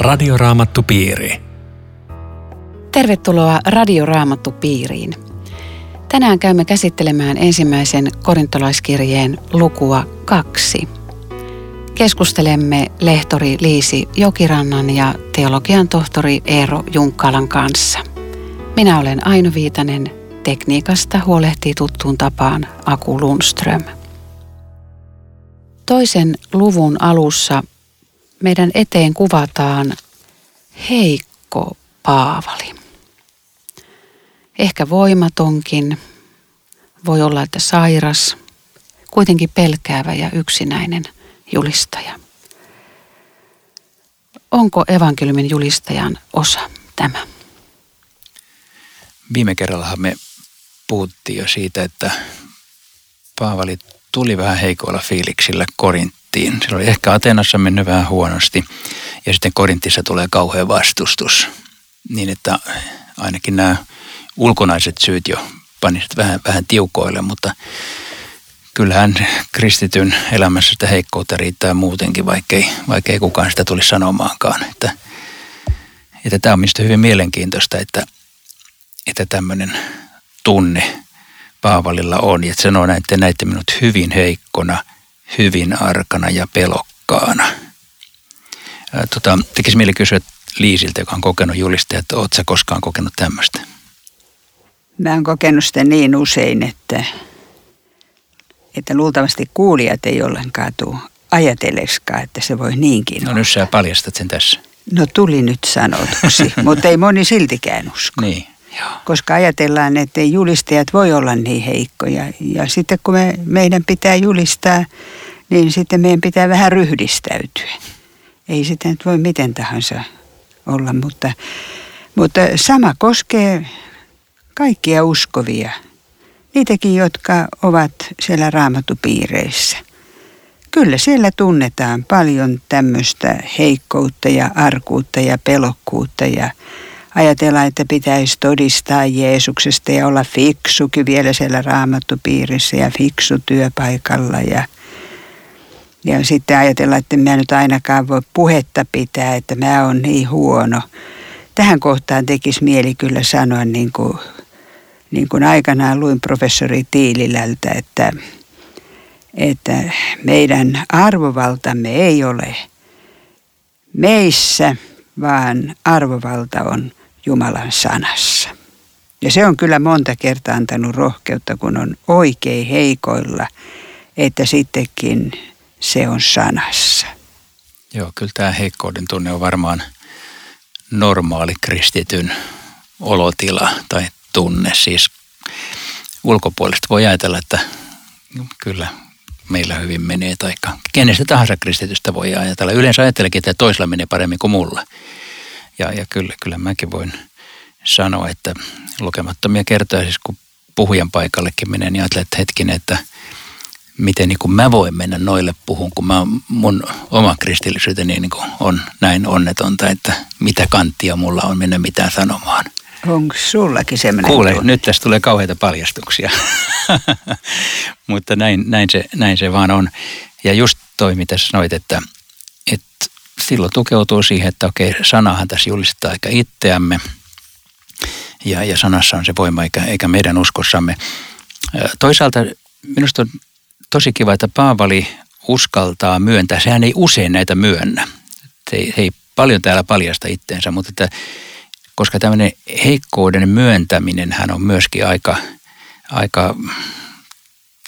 Radioraamattupiiri. Tervetuloa Radioraamattupiiriin. Tänään käymme käsittelemään ensimmäisen korintolaiskirjeen lukua kaksi. Keskustelemme lehtori Liisi Jokirannan ja teologian tohtori Eero Junkkalan kanssa. Minä olen Aino Viitanen, tekniikasta huolehtii tuttuun tapaan Aku Lundström. Toisen luvun alussa meidän eteen kuvataan heikko Paavali. Ehkä voimatonkin, voi olla, että sairas, kuitenkin pelkäävä ja yksinäinen julistaja. Onko evankeliumin julistajan osa tämä? Viime kerrallahan me puhuttiin jo siitä, että Paavali tuli vähän heikoilla fiiliksillä Korinttiin. Se oli ehkä Atenassa mennyt vähän huonosti ja sitten Korintissa tulee kauhean vastustus. Niin että ainakin nämä ulkonaiset syyt jo panisit vähän, vähän tiukoille, mutta kyllähän kristityn elämässä sitä heikkoutta riittää muutenkin, vaikkei, vaikkei kukaan sitä tulisi sanomaankaan. Että, että tämä on mistä hyvin mielenkiintoista, että, että tämmöinen tunne Paavalilla on. Että sanoo näin, että näitte minut hyvin heikkona, hyvin arkana ja pelokkaana. Tota, tekisi mieli kysyä Liisiltä, joka on kokenut julistajat, että oletko koskaan kokenut tämmöistä? Mä oon kokenut sitä niin usein, että, että luultavasti kuulijat ei ollenkaan tule ajatelleskaan, että se voi niinkin No nyt sä paljastat sen tässä. No tuli nyt sanotuksi, mutta ei moni siltikään usko. Niin. Koska ajatellaan, että ei julistajat voi olla niin heikkoja. Ja sitten kun me, meidän pitää julistaa, niin sitten meidän pitää vähän ryhdistäytyä. Ei sitä nyt voi miten tahansa olla, mutta, mutta sama koskee kaikkia uskovia, niitäkin, jotka ovat siellä raamatupiireissä. Kyllä siellä tunnetaan paljon tämmöistä heikkoutta ja arkuutta ja pelokkuutta ja ajatellaan, että pitäisi todistaa Jeesuksesta ja olla fiksukin vielä siellä raamattupiirissä ja fiksu työpaikalla ja ja sitten ajatellaan, että mä nyt ainakaan voi puhetta pitää, että mä oon niin huono. Tähän kohtaan tekisi mieli kyllä sanoa niin kuin niin kuin aikanaan luin professori Tiililältä, että, että meidän arvovaltamme ei ole meissä, vaan arvovalta on Jumalan sanassa. Ja se on kyllä monta kertaa antanut rohkeutta, kun on oikein heikoilla, että sittenkin se on sanassa. Joo, kyllä tämä heikkouden tunne on varmaan normaali kristityn olotila tai tunne. Siis ulkopuolesta voi ajatella, että kyllä meillä hyvin menee, tai kenestä tahansa kristitystä voi ajatella. Yleensä ajattelekin, että toisella menee paremmin kuin mulla. Ja, ja kyllä, kyllä mäkin voin sanoa, että lukemattomia kertoja, siis kun puhujan paikallekin menee, niin ajattelen, että hetkinen, että miten niin kuin mä voin mennä noille puhun, kun mä, mun oma kristillisyyteni niin kuin on näin onnetonta, että mitä kanttia mulla on mennä mitään sanomaan – Onko sullakin semmoinen Kuule, tunne? nyt tästä tulee kauheita paljastuksia. Mutta näin, näin, se, näin se vaan on. Ja just toi, mitä sanoit, että, että silloin tukeutuu siihen, että okei, sanahan tässä julistaa aika itseämme. Ja, ja sanassa on se voima, eikä, eikä meidän uskossamme. Toisaalta minusta on tosi kiva, että Paavali uskaltaa myöntää. Sehän ei usein näitä myönnä. He ei, ei paljon täällä paljasta itteensä, mutta että koska tämmöinen heikkouden myöntäminen hän on myöskin aika, aika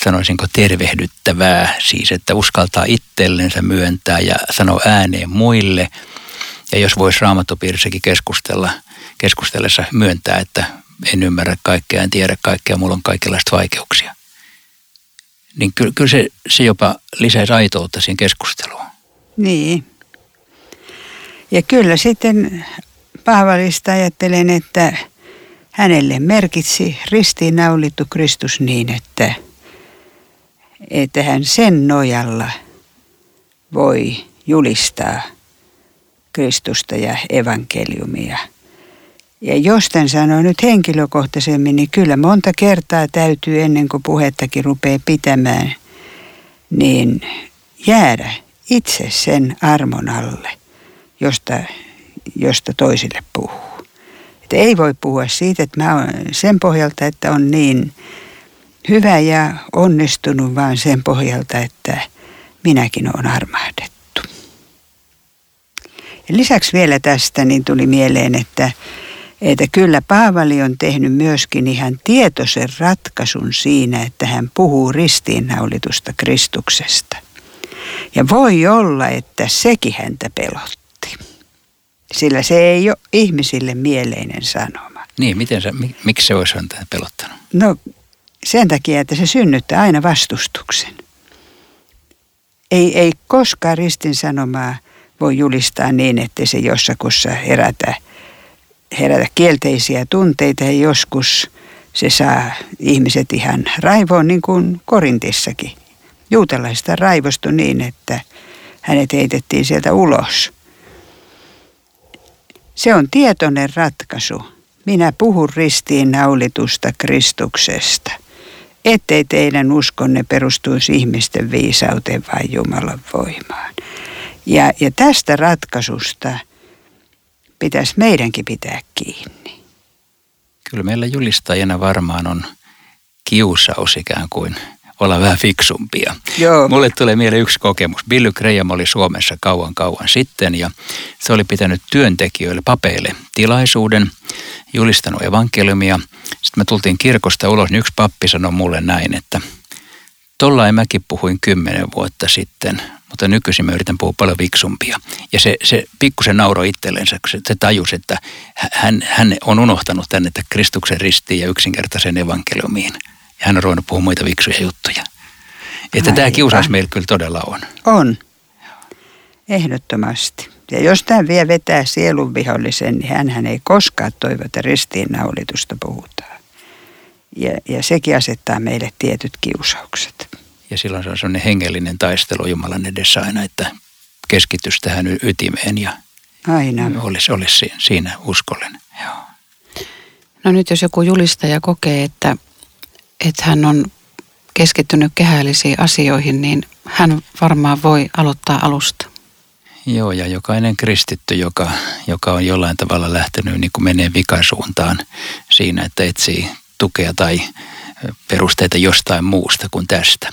sanoisinko tervehdyttävää, siis että uskaltaa itsellensä myöntää ja sanoa ääneen muille. Ja jos voisi raamattopiirissäkin keskustella, keskustellessa myöntää, että en ymmärrä kaikkea, en tiedä kaikkea, mulla on kaikenlaista vaikeuksia. Niin kyllä, kyllä se, se jopa lisäisi aitoutta siihen keskusteluun. Niin. Ja kyllä sitten Paavalista ajattelen, että hänelle merkitsi ristiinnaulittu Kristus niin, että, että hän sen nojalla voi julistaa Kristusta ja evankeliumia. Ja jos tämän sanoo nyt henkilökohtaisemmin, niin kyllä monta kertaa täytyy ennen kuin puhettakin rupeaa pitämään, niin jäädä itse sen armon alle, josta josta toisille puhuu. Että ei voi puhua siitä, että mä olen sen pohjalta, että on niin hyvä ja onnistunut, vaan sen pohjalta, että minäkin olen armahdettu. Ja lisäksi vielä tästä niin tuli mieleen, että, että kyllä Paavali on tehnyt myöskin ihan tietoisen ratkaisun siinä, että hän puhuu ristiinnaulitusta Kristuksesta. Ja voi olla, että sekin häntä pelotti. Sillä se ei ole ihmisille mieleinen sanoma. Niin, miten sä, miksi se olisi häntä pelottanut? No sen takia, että se synnyttää aina vastustuksen. Ei, ei koskaan ristin sanomaa voi julistaa niin, että se jossakussa herätä, herätä kielteisiä tunteita ja joskus se saa ihmiset ihan raivoon niin kuin Korintissakin. Juutalaista raivostui niin, että hänet heitettiin sieltä ulos. Se on tietoinen ratkaisu. Minä puhun ristiinnaulitusta Kristuksesta ettei teidän uskonne perustuisi ihmisten viisauteen vai Jumalan voimaan. Ja, ja tästä ratkaisusta pitäisi meidänkin pitää kiinni. Kyllä meillä julistajana varmaan on kiusaus ikään kuin olla vähän fiksumpia. Joo. Mulle tulee mieleen yksi kokemus. Billy Graham oli Suomessa kauan kauan sitten ja se oli pitänyt työntekijöille, papeille tilaisuuden, julistanut evankeliumia. Sitten me tultiin kirkosta ulos, niin yksi pappi sanoi mulle näin, että tollain mäkin puhuin kymmenen vuotta sitten, mutta nykyisin mä yritän puhua paljon viksumpia. Ja se, se pikkusen nauroi itsellensä, kun se, se tajusi, että hän, hän on unohtanut tänne että Kristuksen ristiin ja yksinkertaisen evankeliumiin – ja hän on ruvennut puhumaan muita viksuja juttuja. Että Aivan. tämä kiusaus meillä kyllä todella on. On. Ehdottomasti. Ja jos tämä vie vetää sielun vihollisen, niin hän ei koskaan toivo, että ristiinnaulitusta puhutaan. Ja, ja sekin asettaa meille tietyt kiusaukset. Ja silloin se on sellainen hengellinen taistelu Jumalan edessä aina, että keskitys tähän ytimeen ja aina. Olisi, olisi siinä uskollinen. Joo. No nyt jos joku julistaja kokee, että että hän on keskittynyt kehällisiin asioihin, niin hän varmaan voi aloittaa alusta. Joo, ja jokainen kristitty, joka, joka on jollain tavalla lähtenyt niin kuin menee vikasuuntaan siinä, että etsii tukea tai perusteita jostain muusta kuin tästä.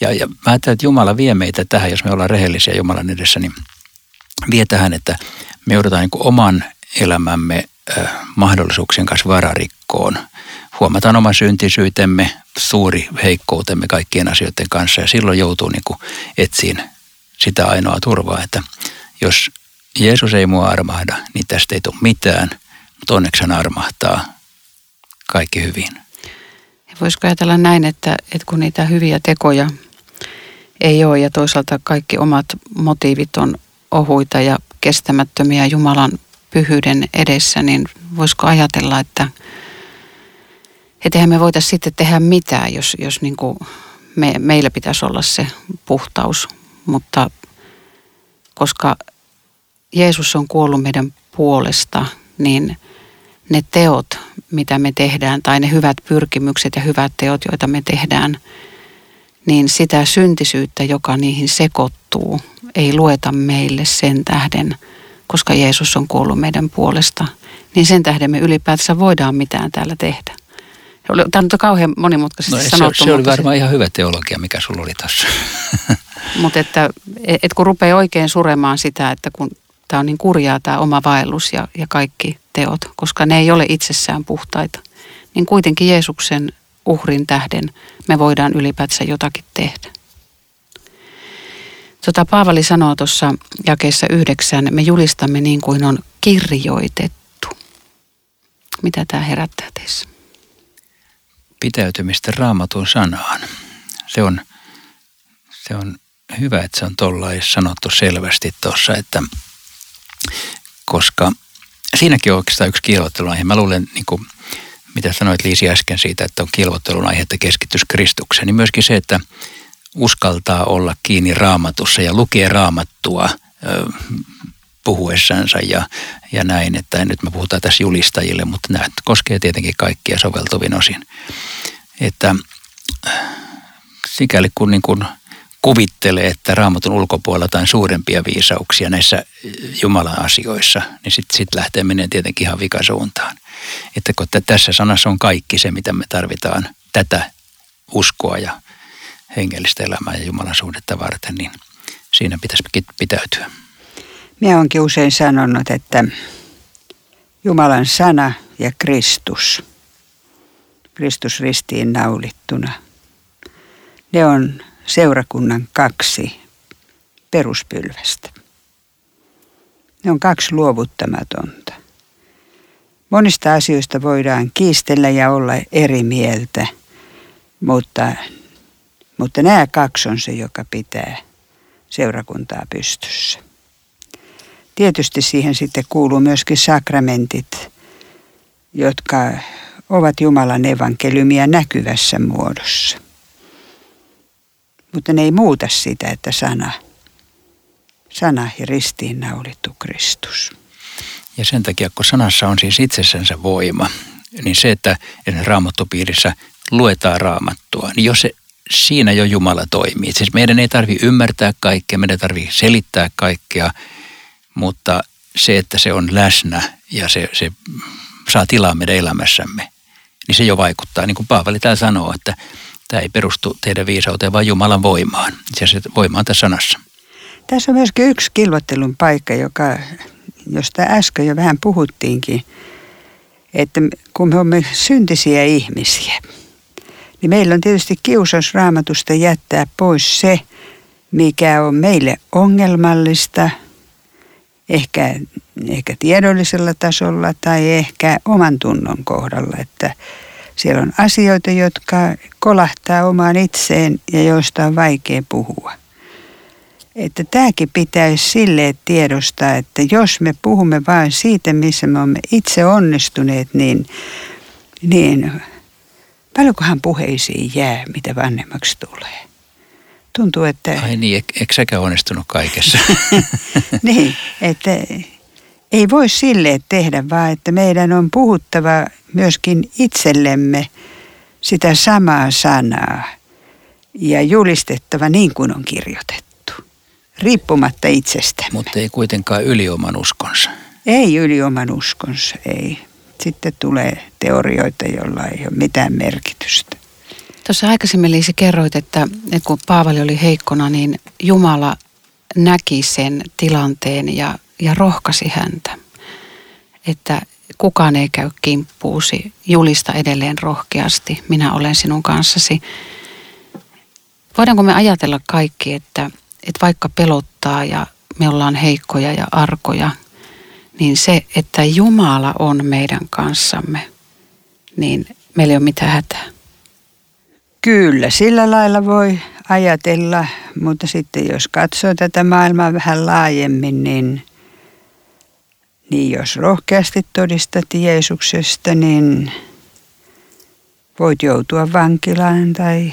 Ja, ja mä ajattelen, että Jumala vie meitä tähän, jos me ollaan rehellisiä Jumalan edessä, niin vie tähän, että me joudutaan niin kuin oman elämämme äh, mahdollisuuksien kanssa vararikkoon – huomataan oma syntisyytemme, suuri heikkoutemme kaikkien asioiden kanssa ja silloin joutuu niin kuin etsiin sitä ainoa turvaa, että jos Jeesus ei mua armahda, niin tästä ei tule mitään, mutta onneksi hän armahtaa kaikki hyvin. Voisiko ajatella näin, että, että kun niitä hyviä tekoja ei ole ja toisaalta kaikki omat motiivit on ohuita ja kestämättömiä Jumalan pyhyyden edessä, niin voisiko ajatella, että – että eihän me voitaisiin sitten tehdä mitään, jos, jos niin kuin me, meillä pitäisi olla se puhtaus. Mutta koska Jeesus on kuollut meidän puolesta, niin ne teot, mitä me tehdään, tai ne hyvät pyrkimykset ja hyvät teot, joita me tehdään, niin sitä syntisyyttä, joka niihin sekoittuu, ei lueta meille sen tähden, koska Jeesus on kuollut meidän puolesta, niin sen tähden me ylipäätänsä voidaan mitään täällä tehdä. Tämä on kauhean monimutkaisesti no, sanottu. Se, se oli varmaan se... ihan hyvä teologia, mikä sulla oli tässä. mutta että et kun rupeaa oikein suremaan sitä, että kun tämä on niin kurjaa tämä oma vaellus ja, ja kaikki teot, koska ne ei ole itsessään puhtaita, niin kuitenkin Jeesuksen uhrin tähden me voidaan ylipäätänsä jotakin tehdä. Tota, Paavali sanoo tuossa jakeessa yhdeksän, me julistamme niin kuin on kirjoitettu. Mitä tämä herättää teissä? pitäytymistä raamatun sanaan. Se on, se on hyvä, että se on tuollain sanottu selvästi tuossa, että koska siinäkin on oikeastaan yksi kielottelun aihe. Mä luulen, niin kuin, mitä sanoit Liisi äsken siitä, että on kielottelun aihe, että keskitys Kristukseen, niin myöskin se, että uskaltaa olla kiinni raamatussa ja lukee raamattua puhuessansa ja, ja näin, että nyt me puhutaan tässä julistajille, mutta nämä koskee tietenkin kaikkia soveltuvin osin. Että sikäli kun, niin kun kuvittelee, että raamatun ulkopuolella jotain suurempia viisauksia näissä Jumalan asioissa, niin sitten sit lähtee menemään tietenkin ihan vikasuuntaan. Että kun tässä sanassa on kaikki se, mitä me tarvitaan tätä uskoa ja hengellistä elämää ja Jumalan suhdetta varten, niin siinä pitäisi pitäytyä. Minä olenkin usein sanonut, että Jumalan sana ja Kristus, Kristus ristiin naulittuna, ne on seurakunnan kaksi peruspylvästä. Ne on kaksi luovuttamatonta. Monista asioista voidaan kiistellä ja olla eri mieltä, mutta, mutta nämä kaksi on se, joka pitää seurakuntaa pystyssä. Tietysti siihen sitten kuuluu myöskin sakramentit, jotka ovat Jumalan evankeliumia näkyvässä muodossa. Mutta ne ei muuta sitä, että sana, sana ja ristiin naulittu Kristus. Ja sen takia, kun sanassa on siis itsessänsä voima, niin se, että raamattupiirissä luetaan raamattua, niin jos se, siinä jo Jumala toimii. Siis meidän ei tarvi ymmärtää kaikkea, meidän ei tarvi selittää kaikkea, mutta se, että se on läsnä ja se, se saa tilaa meidän elämässämme, niin se jo vaikuttaa. Niin kuin Paavali täällä sanoo, että tämä ei perustu teidän viisauteen, vaan Jumalan voimaan. Ja se voima on tässä sanassa. Tässä on myöskin yksi kilvottelun paikka, joka, josta äsken jo vähän puhuttiinkin, että kun me olemme syntisiä ihmisiä, niin meillä on tietysti kiusaus raamatusta jättää pois se, mikä on meille ongelmallista, ehkä, ehkä tiedollisella tasolla tai ehkä oman tunnon kohdalla, että siellä on asioita, jotka kolahtaa omaan itseen ja joista on vaikea puhua. Että tämäkin pitäisi sille tiedostaa, että jos me puhumme vain siitä, missä me olemme itse onnistuneet, niin, niin paljonkohan puheisiin jää, mitä vanhemmaksi tulee. Tuntuu, että... Ai niin, eikö säkään onnistunut kaikessa? niin, että ei voi sille tehdä, vaan että meidän on puhuttava myöskin itsellemme sitä samaa sanaa ja julistettava niin kuin on kirjoitettu, riippumatta itsestä. Mutta ei kuitenkaan yli oman uskonsa. Ei yli oman uskonsa, ei. Sitten tulee teorioita, joilla ei ole mitään merkitystä. Tuossa aikaisemmin Liisi kerroit, että, että kun Paavali oli heikkona, niin Jumala näki sen tilanteen ja, ja rohkasi häntä. Että kukaan ei käy kimppuusi, julista edelleen rohkeasti, minä olen sinun kanssasi. Voidaanko me ajatella kaikki, että, että vaikka pelottaa ja me ollaan heikkoja ja arkoja, niin se, että Jumala on meidän kanssamme, niin meillä ei ole mitään hätää. Kyllä, sillä lailla voi ajatella, mutta sitten jos katsoo tätä maailmaa vähän laajemmin, niin, niin jos rohkeasti todistat Jeesuksesta, niin voit joutua vankilaan tai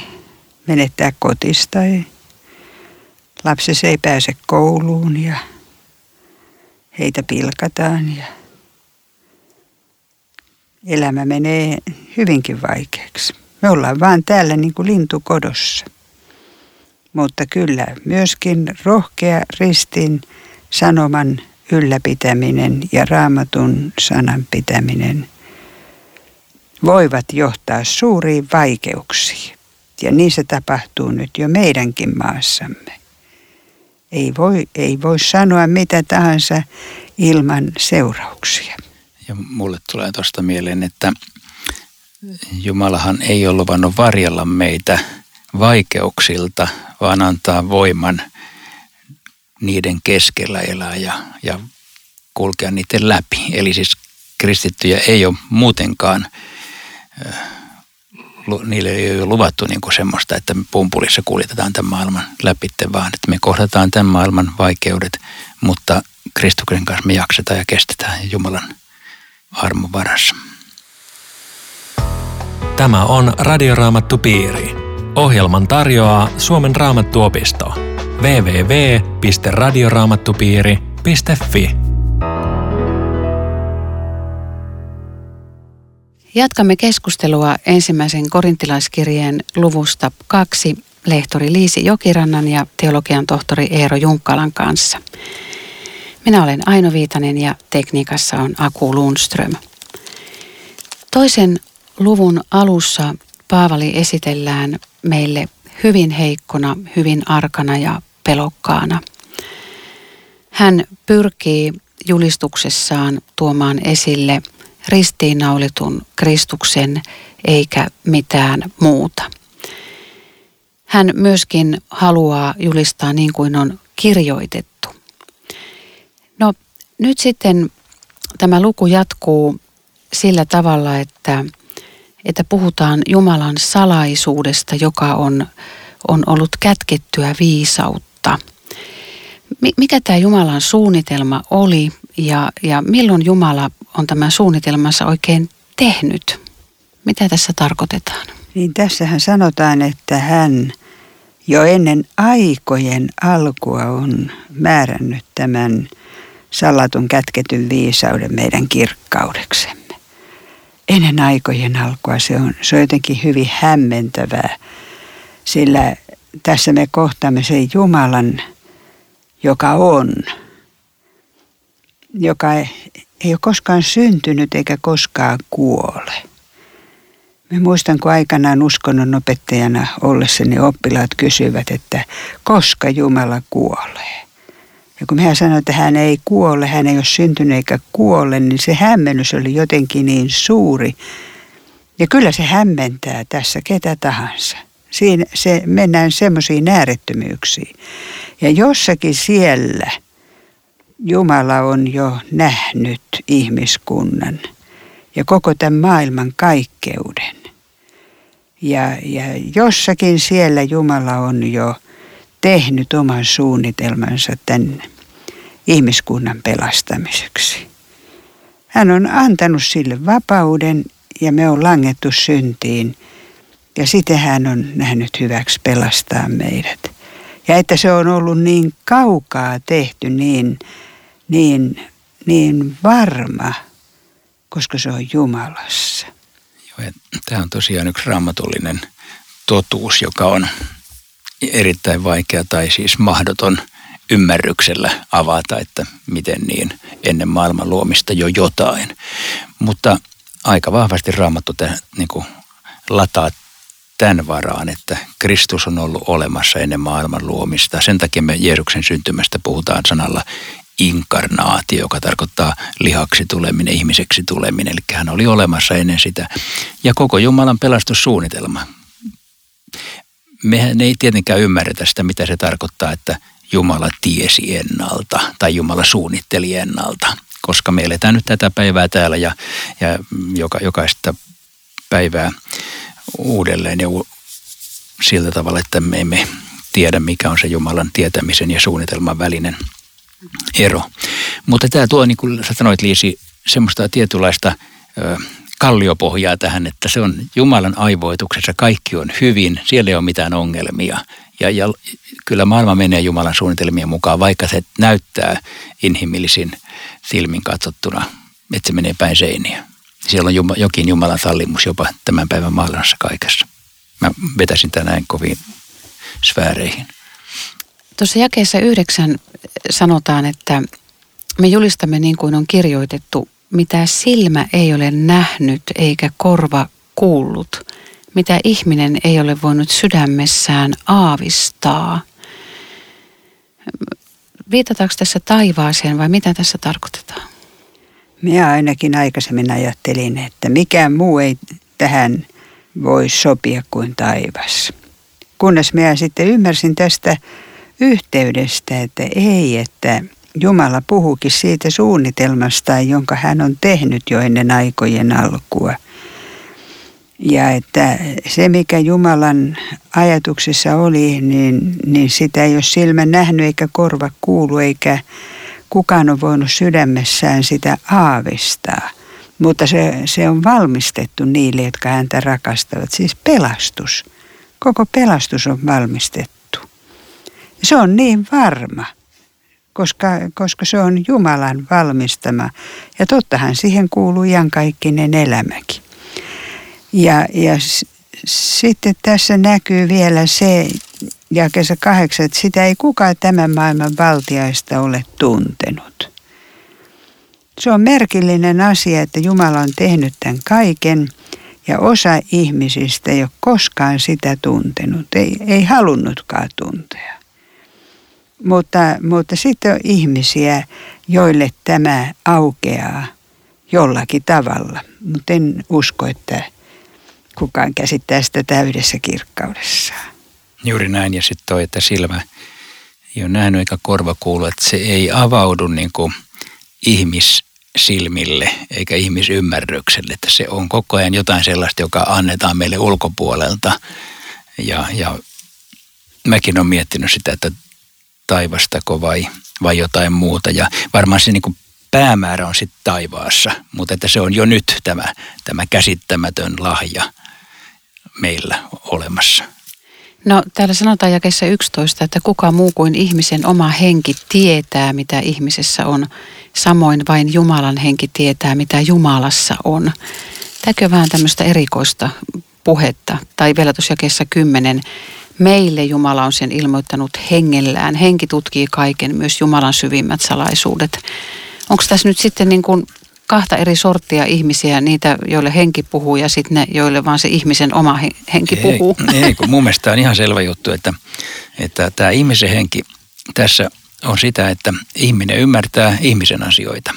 menettää kotista lapsesi ei pääse kouluun ja heitä pilkataan ja elämä menee hyvinkin vaikeaksi. Me ollaan vaan täällä niin kuin lintukodossa. Mutta kyllä myöskin rohkea ristin sanoman ylläpitäminen ja raamatun sanan pitäminen voivat johtaa suuriin vaikeuksiin. Ja niin se tapahtuu nyt jo meidänkin maassamme. Ei voi, ei voi sanoa mitä tahansa ilman seurauksia. Ja mulle tulee tuosta mieleen, että Jumalahan ei ole luvannut varjella meitä vaikeuksilta, vaan antaa voiman niiden keskellä elää ja, ja kulkea niiden läpi. Eli siis kristittyjä ei ole muutenkaan, niille ei ole luvattu niin kuin semmoista, että me pumpulissa kuljetetaan tämän maailman läpi, vaan että me kohdataan tämän maailman vaikeudet, mutta Kristuksen kanssa me jaksetaan ja kestetään Jumalan armon varassa. Tämä on Radioraamattu Piiri. Ohjelman tarjoaa Suomen raamattuopisto. www.radioraamattupiiri.fi Jatkamme keskustelua ensimmäisen korintilaiskirjeen luvusta kaksi lehtori Liisi Jokirannan ja teologian tohtori Eero Junkkalan kanssa. Minä olen Aino Viitanen ja tekniikassa on Aku Lundström. Toisen luvun alussa Paavali esitellään meille hyvin heikkona, hyvin arkana ja pelokkaana. Hän pyrkii julistuksessaan tuomaan esille ristiinnaulitun Kristuksen eikä mitään muuta. Hän myöskin haluaa julistaa niin kuin on kirjoitettu. No nyt sitten tämä luku jatkuu sillä tavalla, että, että puhutaan Jumalan salaisuudesta, joka on, on ollut kätkettyä viisautta. Mikä tämä Jumalan suunnitelma oli ja, ja milloin Jumala on tämän suunnitelmansa oikein tehnyt? Mitä tässä tarkoitetaan? Niin tässähän sanotaan, että hän jo ennen aikojen alkua on määrännyt tämän salatun kätketyn viisauden meidän kirkkaudeksemme. Ennen aikojen alkua se on, se on jotenkin hyvin hämmentävää, sillä tässä me kohtaamme sen Jumalan, joka on, joka ei ole koskaan syntynyt eikä koskaan kuole – Mä muistan, kun aikanaan uskonnon opettajana ollessani oppilaat kysyivät, että koska Jumala kuolee. Ja kun minä sanoin, että hän ei kuole, hän ei ole syntynyt eikä kuole, niin se hämmennys oli jotenkin niin suuri. Ja kyllä se hämmentää tässä ketä tahansa. Siinä se mennään semmoisiin äärettömyyksiin. Ja jossakin siellä Jumala on jo nähnyt ihmiskunnan ja koko tämän maailman kaikkeuden. Ja, ja jossakin siellä Jumala on jo tehnyt oman suunnitelmansa tämän ihmiskunnan pelastamiseksi. Hän on antanut sille vapauden ja me on langettu syntiin ja sitten hän on nähnyt hyväksi pelastaa meidät. Ja että se on ollut niin kaukaa tehty, niin, niin, niin varma, koska se on Jumalassa. Joo, tämä on tosiaan yksi raamatullinen totuus, joka on erittäin vaikea tai siis mahdoton ymmärryksellä avata, että miten niin ennen maailman luomista jo jotain. Mutta aika vahvasti raamattu tämän, niin kuin lataa tämän varaan, että Kristus on ollut olemassa ennen maailman luomista. Sen takia me Jeesuksen syntymästä puhutaan sanalla inkarnaatio, joka tarkoittaa lihaksi tuleminen, ihmiseksi tuleminen. Eli hän oli olemassa ennen sitä. Ja koko Jumalan pelastussuunnitelma. Mehän ei tietenkään ymmärretä sitä, mitä se tarkoittaa, että Jumala tiesi ennalta tai Jumala suunnitteli ennalta. Koska me eletään nyt tätä päivää täällä ja, ja joka, jokaista päivää uudelleen ja sillä tavalla, että me emme tiedä, mikä on se Jumalan tietämisen ja suunnitelman välinen – ero. Mutta tämä tuo, niin kuin sä sanoit Liisi, semmoista tietynlaista kalliopohjaa tähän, että se on Jumalan aivoituksessa, kaikki on hyvin, siellä ei ole mitään ongelmia. Ja, ja kyllä maailma menee Jumalan suunnitelmien mukaan, vaikka se näyttää inhimillisin silmin katsottuna, että se menee päin seiniä. Siellä on jokin Jumalan sallimus jopa tämän päivän maailmassa kaikessa. Mä vetäisin tämän näin koviin sfääreihin. Tuossa jakeessa yhdeksän sanotaan, että me julistamme niin kuin on kirjoitettu, mitä silmä ei ole nähnyt eikä korva kuullut, mitä ihminen ei ole voinut sydämessään aavistaa. Viitataanko tässä taivaaseen vai mitä tässä tarkoitetaan? Minä ainakin aikaisemmin ajattelin, että mikään muu ei tähän voi sopia kuin taivas. Kunnes minä sitten ymmärsin tästä yhteydestä, että ei, että Jumala puhukin siitä suunnitelmasta, jonka hän on tehnyt jo ennen aikojen alkua. Ja että se, mikä Jumalan ajatuksessa oli, niin, niin sitä ei ole silmä nähnyt eikä korva kuulu, eikä kukaan ole voinut sydämessään sitä aavistaa. Mutta se, se on valmistettu niille, jotka häntä rakastavat. Siis pelastus. Koko pelastus on valmistettu. Se on niin varma, koska, koska se on Jumalan valmistama. Ja tottahan siihen kuuluu iankaikkinen elämäkin. Ja, ja s- sitten tässä näkyy vielä se kesä kahdeksan, että sitä ei kukaan tämän maailman valtiaista ole tuntenut. Se on merkillinen asia, että Jumala on tehnyt tämän kaiken ja osa ihmisistä ei ole koskaan sitä tuntenut, ei, ei halunnutkaan tuntea. Mutta, mutta sitten on ihmisiä, joille tämä aukeaa jollakin tavalla, mutta en usko, että kukaan käsittää sitä täydessä kirkkaudessaan. Juuri näin ja sitten toi, että silmä ei ole nähnyt eikä korva kuulu, että se ei avaudu niin kuin ihmissilmille eikä ihmisymmärrykselle, että se on koko ajan jotain sellaista, joka annetaan meille ulkopuolelta. Ja, ja mäkin olen miettinyt sitä, että taivastako vai, vai jotain muuta. Ja varmaan se niin kuin päämäärä on sitten taivaassa, mutta että se on jo nyt tämä, tämä käsittämätön lahja meillä olemassa. No täällä sanotaan jakeessa 11, että kuka muu kuin ihmisen oma henki tietää, mitä ihmisessä on. Samoin vain Jumalan henki tietää, mitä Jumalassa on. Tämäkö vähän tämmöistä erikoista puhetta? Tai vielä tuossa jakeessa 10, meille Jumala on sen ilmoittanut hengellään. Henki tutkii kaiken, myös Jumalan syvimmät salaisuudet. Onko tässä nyt sitten niin kuin kahta eri sorttia ihmisiä, niitä, joille henki puhuu ja sitten ne, joille vaan se ihmisen oma henki puhuu. Ei, ei kun mun mielestä on ihan selvä juttu, että, että tämä ihmisen henki tässä on sitä, että ihminen ymmärtää ihmisen asioita.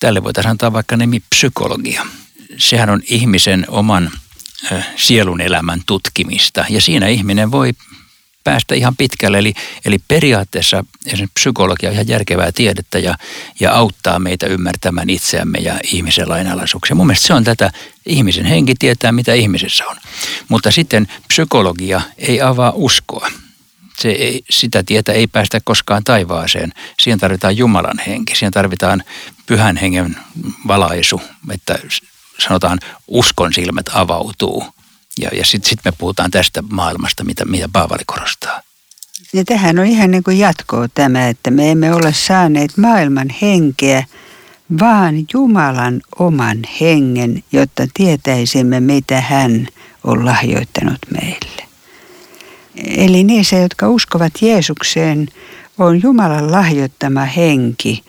Tälle voitaisiin antaa vaikka nimi psykologia. Sehän on ihmisen oman sielun elämän tutkimista ja siinä ihminen voi päästä ihan pitkälle. Eli, eli periaatteessa esimerkiksi psykologia on ihan järkevää tiedettä ja, ja auttaa meitä ymmärtämään itseämme ja ihmisen lainalaisuuksia. Mun mielestä se on tätä, ihmisen henki tietää mitä ihmisessä on. Mutta sitten psykologia ei avaa uskoa. Se ei, sitä tietä ei päästä koskaan taivaaseen. Siihen tarvitaan Jumalan henki, siihen tarvitaan pyhän hengen valaisu, että sanotaan uskon silmät avautuu – ja, ja sitten sit me puhutaan tästä maailmasta, mitä, mitä Paavali korostaa. Ja tähän on ihan niin kuin jatkoa tämä, että me emme ole saaneet maailman henkeä, vaan Jumalan oman hengen, jotta tietäisimme, mitä hän on lahjoittanut meille. Eli niissä, jotka uskovat Jeesukseen, on Jumalan lahjoittama henki,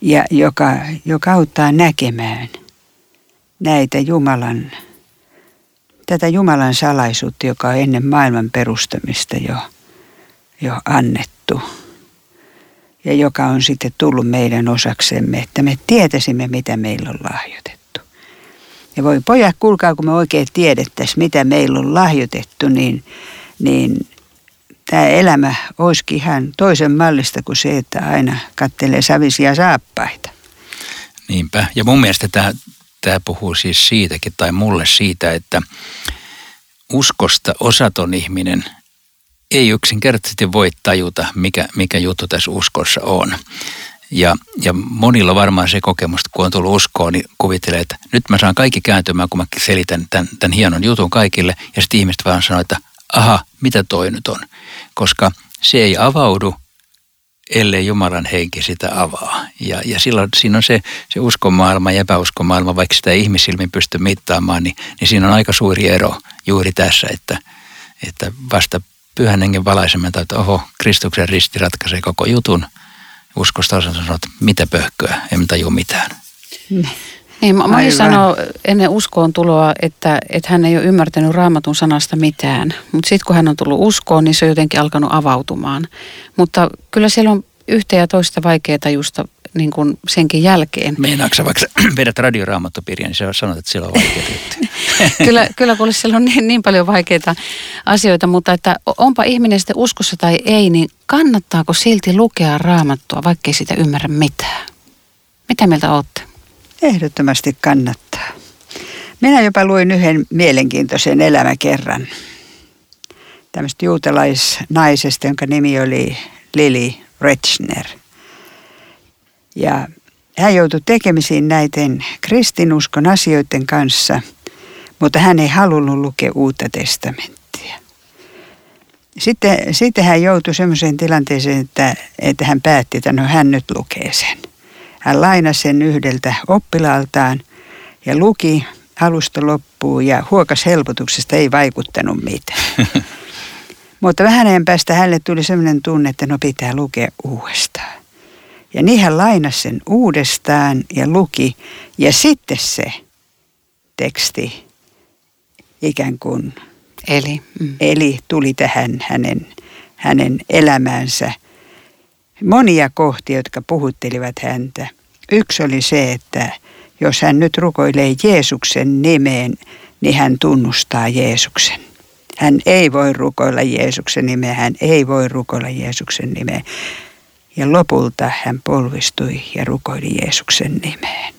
ja joka, joka auttaa näkemään näitä Jumalan tätä Jumalan salaisuutta, joka on ennen maailman perustamista jo, jo annettu ja joka on sitten tullut meidän osaksemme, että me tietäisimme, mitä meillä on lahjoitettu. Ja voi pojat, kuulkaa, kun me oikein tiedettäisiin, mitä meillä on lahjoitettu, niin, niin tämä elämä olisikin ihan toisen mallista kuin se, että aina kattelee savisia saappaita. Niinpä. Ja mun mielestä tämä tämä puhuu siis siitäkin, tai mulle siitä, että uskosta osaton ihminen ei yksinkertaisesti voi tajuta, mikä, mikä juttu tässä uskossa on. Ja, ja monilla varmaan se kokemus, kun on tullut uskoon, niin kuvittelee, että nyt mä saan kaikki kääntymään, kun mä selitän tämän, tämän hienon jutun kaikille. Ja sitten ihmiset vaan sanoo, että aha, mitä toi nyt on? Koska se ei avaudu ellei Jumalan henki sitä avaa. Ja, ja silloin siinä on se, se uskomaailma ja epäuskomaailma, vaikka sitä ihmisilmin pysty mittaamaan, niin, niin siinä on aika suuri ero juuri tässä, että, että vasta pyhän hengen valaisemaan, että oho, Kristuksen risti ratkaisee koko jutun. Uskosta osa sanoo, että mitä pöhköä, en tajua mitään. Niin, moni sanoo ennen uskoon tuloa, että, että hän ei ole ymmärtänyt raamatun sanasta mitään. Mutta sitten kun hän on tullut uskoon, niin se on jotenkin alkanut avautumaan. Mutta kyllä siellä on yhtä ja toista vaikeaa tajusta niin kuin senkin jälkeen. Meinaatko vaikka vedät radioraamattopiiriä, niin sanot, että siellä on vaikeita kyllä, kyllä kuule, siellä on niin, niin paljon vaikeita asioita, mutta että onpa ihminen sitten uskossa tai ei, niin kannattaako silti lukea raamattua, vaikkei sitä ymmärrä mitään? Mitä mieltä olette? Ehdottomasti kannattaa. Minä jopa luin yhden mielenkiintoisen elämäkerran tämmöistä juutalaisnaisesta, jonka nimi oli Lili Rechner. Ja hän joutui tekemisiin näiden kristinuskon asioiden kanssa, mutta hän ei halunnut lukea uutta testamenttia. Sitten, sitten hän joutui semmoiseen tilanteeseen, että, että hän päätti, että no hän nyt lukee sen. Hän lainasi sen yhdeltä oppilaaltaan ja luki alusta loppuun ja huokas helpotuksesta ei vaikuttanut mitään. Mutta vähän ajan päästä hänelle tuli sellainen tunne, että no pitää lukea uudestaan. Ja niin hän lainasi sen uudestaan ja luki. Ja sitten se teksti ikään kuin Eli. Mm. eli tuli tähän hänen, hänen elämäänsä. Monia kohtia, jotka puhuttelivat häntä. Yksi oli se, että jos hän nyt rukoilee Jeesuksen nimeen, niin hän tunnustaa Jeesuksen. Hän ei voi rukoilla Jeesuksen nimeä, hän ei voi rukoilla Jeesuksen nimeä. Ja lopulta hän polvistui ja rukoili Jeesuksen nimeen.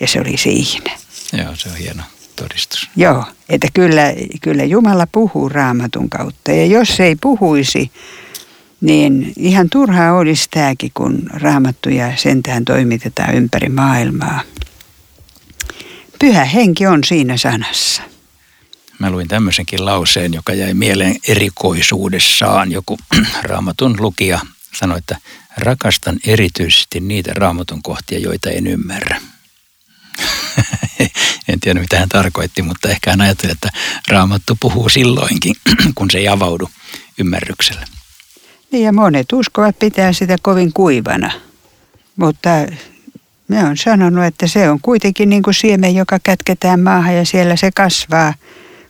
Ja se oli siinä. Joo, se on hieno todistus. Joo, että kyllä, kyllä Jumala puhuu raamatun kautta. Ja jos ei puhuisi, niin ihan turhaa olisi tämäkin, kun raamattuja sentään toimitetaan ympäri maailmaa. Pyhä henki on siinä sanassa. Mä luin tämmöisenkin lauseen, joka jäi mieleen erikoisuudessaan. Joku raamatun lukija sanoi, että rakastan erityisesti niitä raamatun kohtia, joita en ymmärrä. en tiedä mitä hän tarkoitti, mutta ehkä hän ajatteli, että raamattu puhuu silloinkin, kun se ei avaudu ymmärrykselle. Niin ja monet uskovat pitää sitä kovin kuivana. Mutta me on sanonut, että se on kuitenkin niin kuin siemen, joka kätketään maahan ja siellä se kasvaa.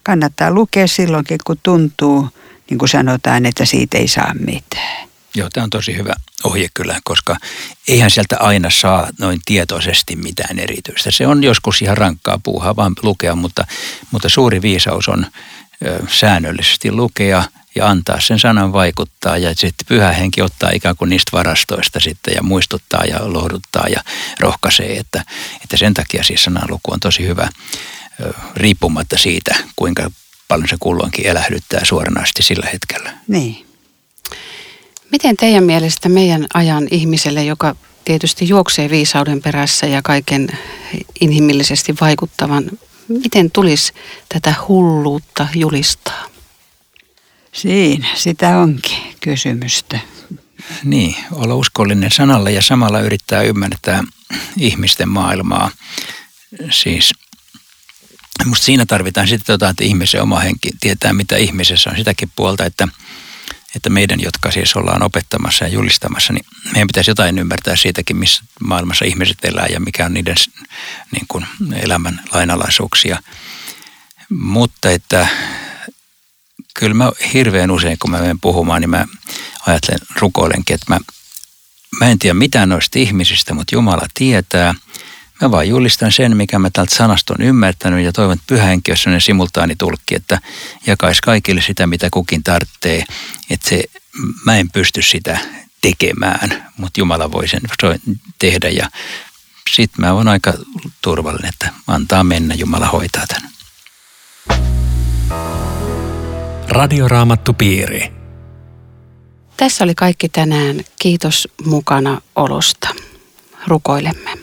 Kannattaa lukea silloinkin, kun tuntuu, niin kuin sanotaan, että siitä ei saa mitään. Joo, tämä on tosi hyvä ohje kyllä, koska eihän sieltä aina saa noin tietoisesti mitään erityistä. Se on joskus ihan rankkaa puuhaa vaan lukea, mutta, mutta suuri viisaus on ö, säännöllisesti lukea ja antaa sen sanan vaikuttaa ja sitten pyhä henki ottaa ikään kuin niistä varastoista sitten ja muistuttaa ja lohduttaa ja rohkaisee, että, että sen takia siis sanan luku on tosi hyvä riippumatta siitä, kuinka paljon se kulloinkin elähdyttää suoranaisesti sillä hetkellä. Niin. Miten teidän mielestä meidän ajan ihmiselle, joka tietysti juoksee viisauden perässä ja kaiken inhimillisesti vaikuttavan, miten tulisi tätä hulluutta julistaa? Siinä, sitä onkin kysymystä. Niin, olla uskollinen sanalla ja samalla yrittää ymmärtää ihmisten maailmaa. Siis musta siinä tarvitaan sitten jotain, että ihmisen oma henki tietää, mitä ihmisessä on sitäkin puolta, että, että meidän, jotka siis ollaan opettamassa ja julistamassa, niin meidän pitäisi jotain ymmärtää siitäkin, missä maailmassa ihmiset elää ja mikä on niiden niin kuin, elämän lainalaisuuksia. Mutta että kyllä mä hirveän usein, kun mä menen puhumaan, niin mä ajattelen, rukoilenkin, että mä, mä en tiedä mitään noista ihmisistä, mutta Jumala tietää. Mä vaan julistan sen, mikä mä tältä sanasta on ymmärtänyt ja toivon, että pyhä henki on simultaanitulkki, että jakaisi kaikille sitä, mitä kukin tarvitsee. Että se, mä en pysty sitä tekemään, mutta Jumala voi sen tehdä ja sitten mä oon aika turvallinen, että antaa mennä, Jumala hoitaa tämän. Radioraamattupiiri. Tässä oli kaikki tänään. Kiitos mukana olosta. Rukoilemme.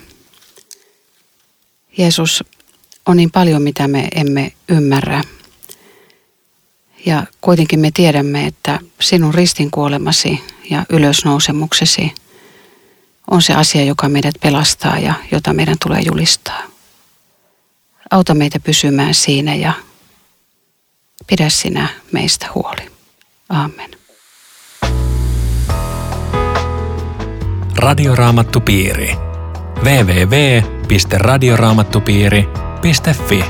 Jeesus, on niin paljon, mitä me emme ymmärrä. Ja kuitenkin me tiedämme, että sinun ristinkuolemasi ja ylösnousemuksesi on se asia, joka meidät pelastaa ja jota meidän tulee julistaa. Auta meitä pysymään siinä ja pidä sinä meistä huoli. Amen. Radioraamattupiiri. www.radioraamattupiiri.fi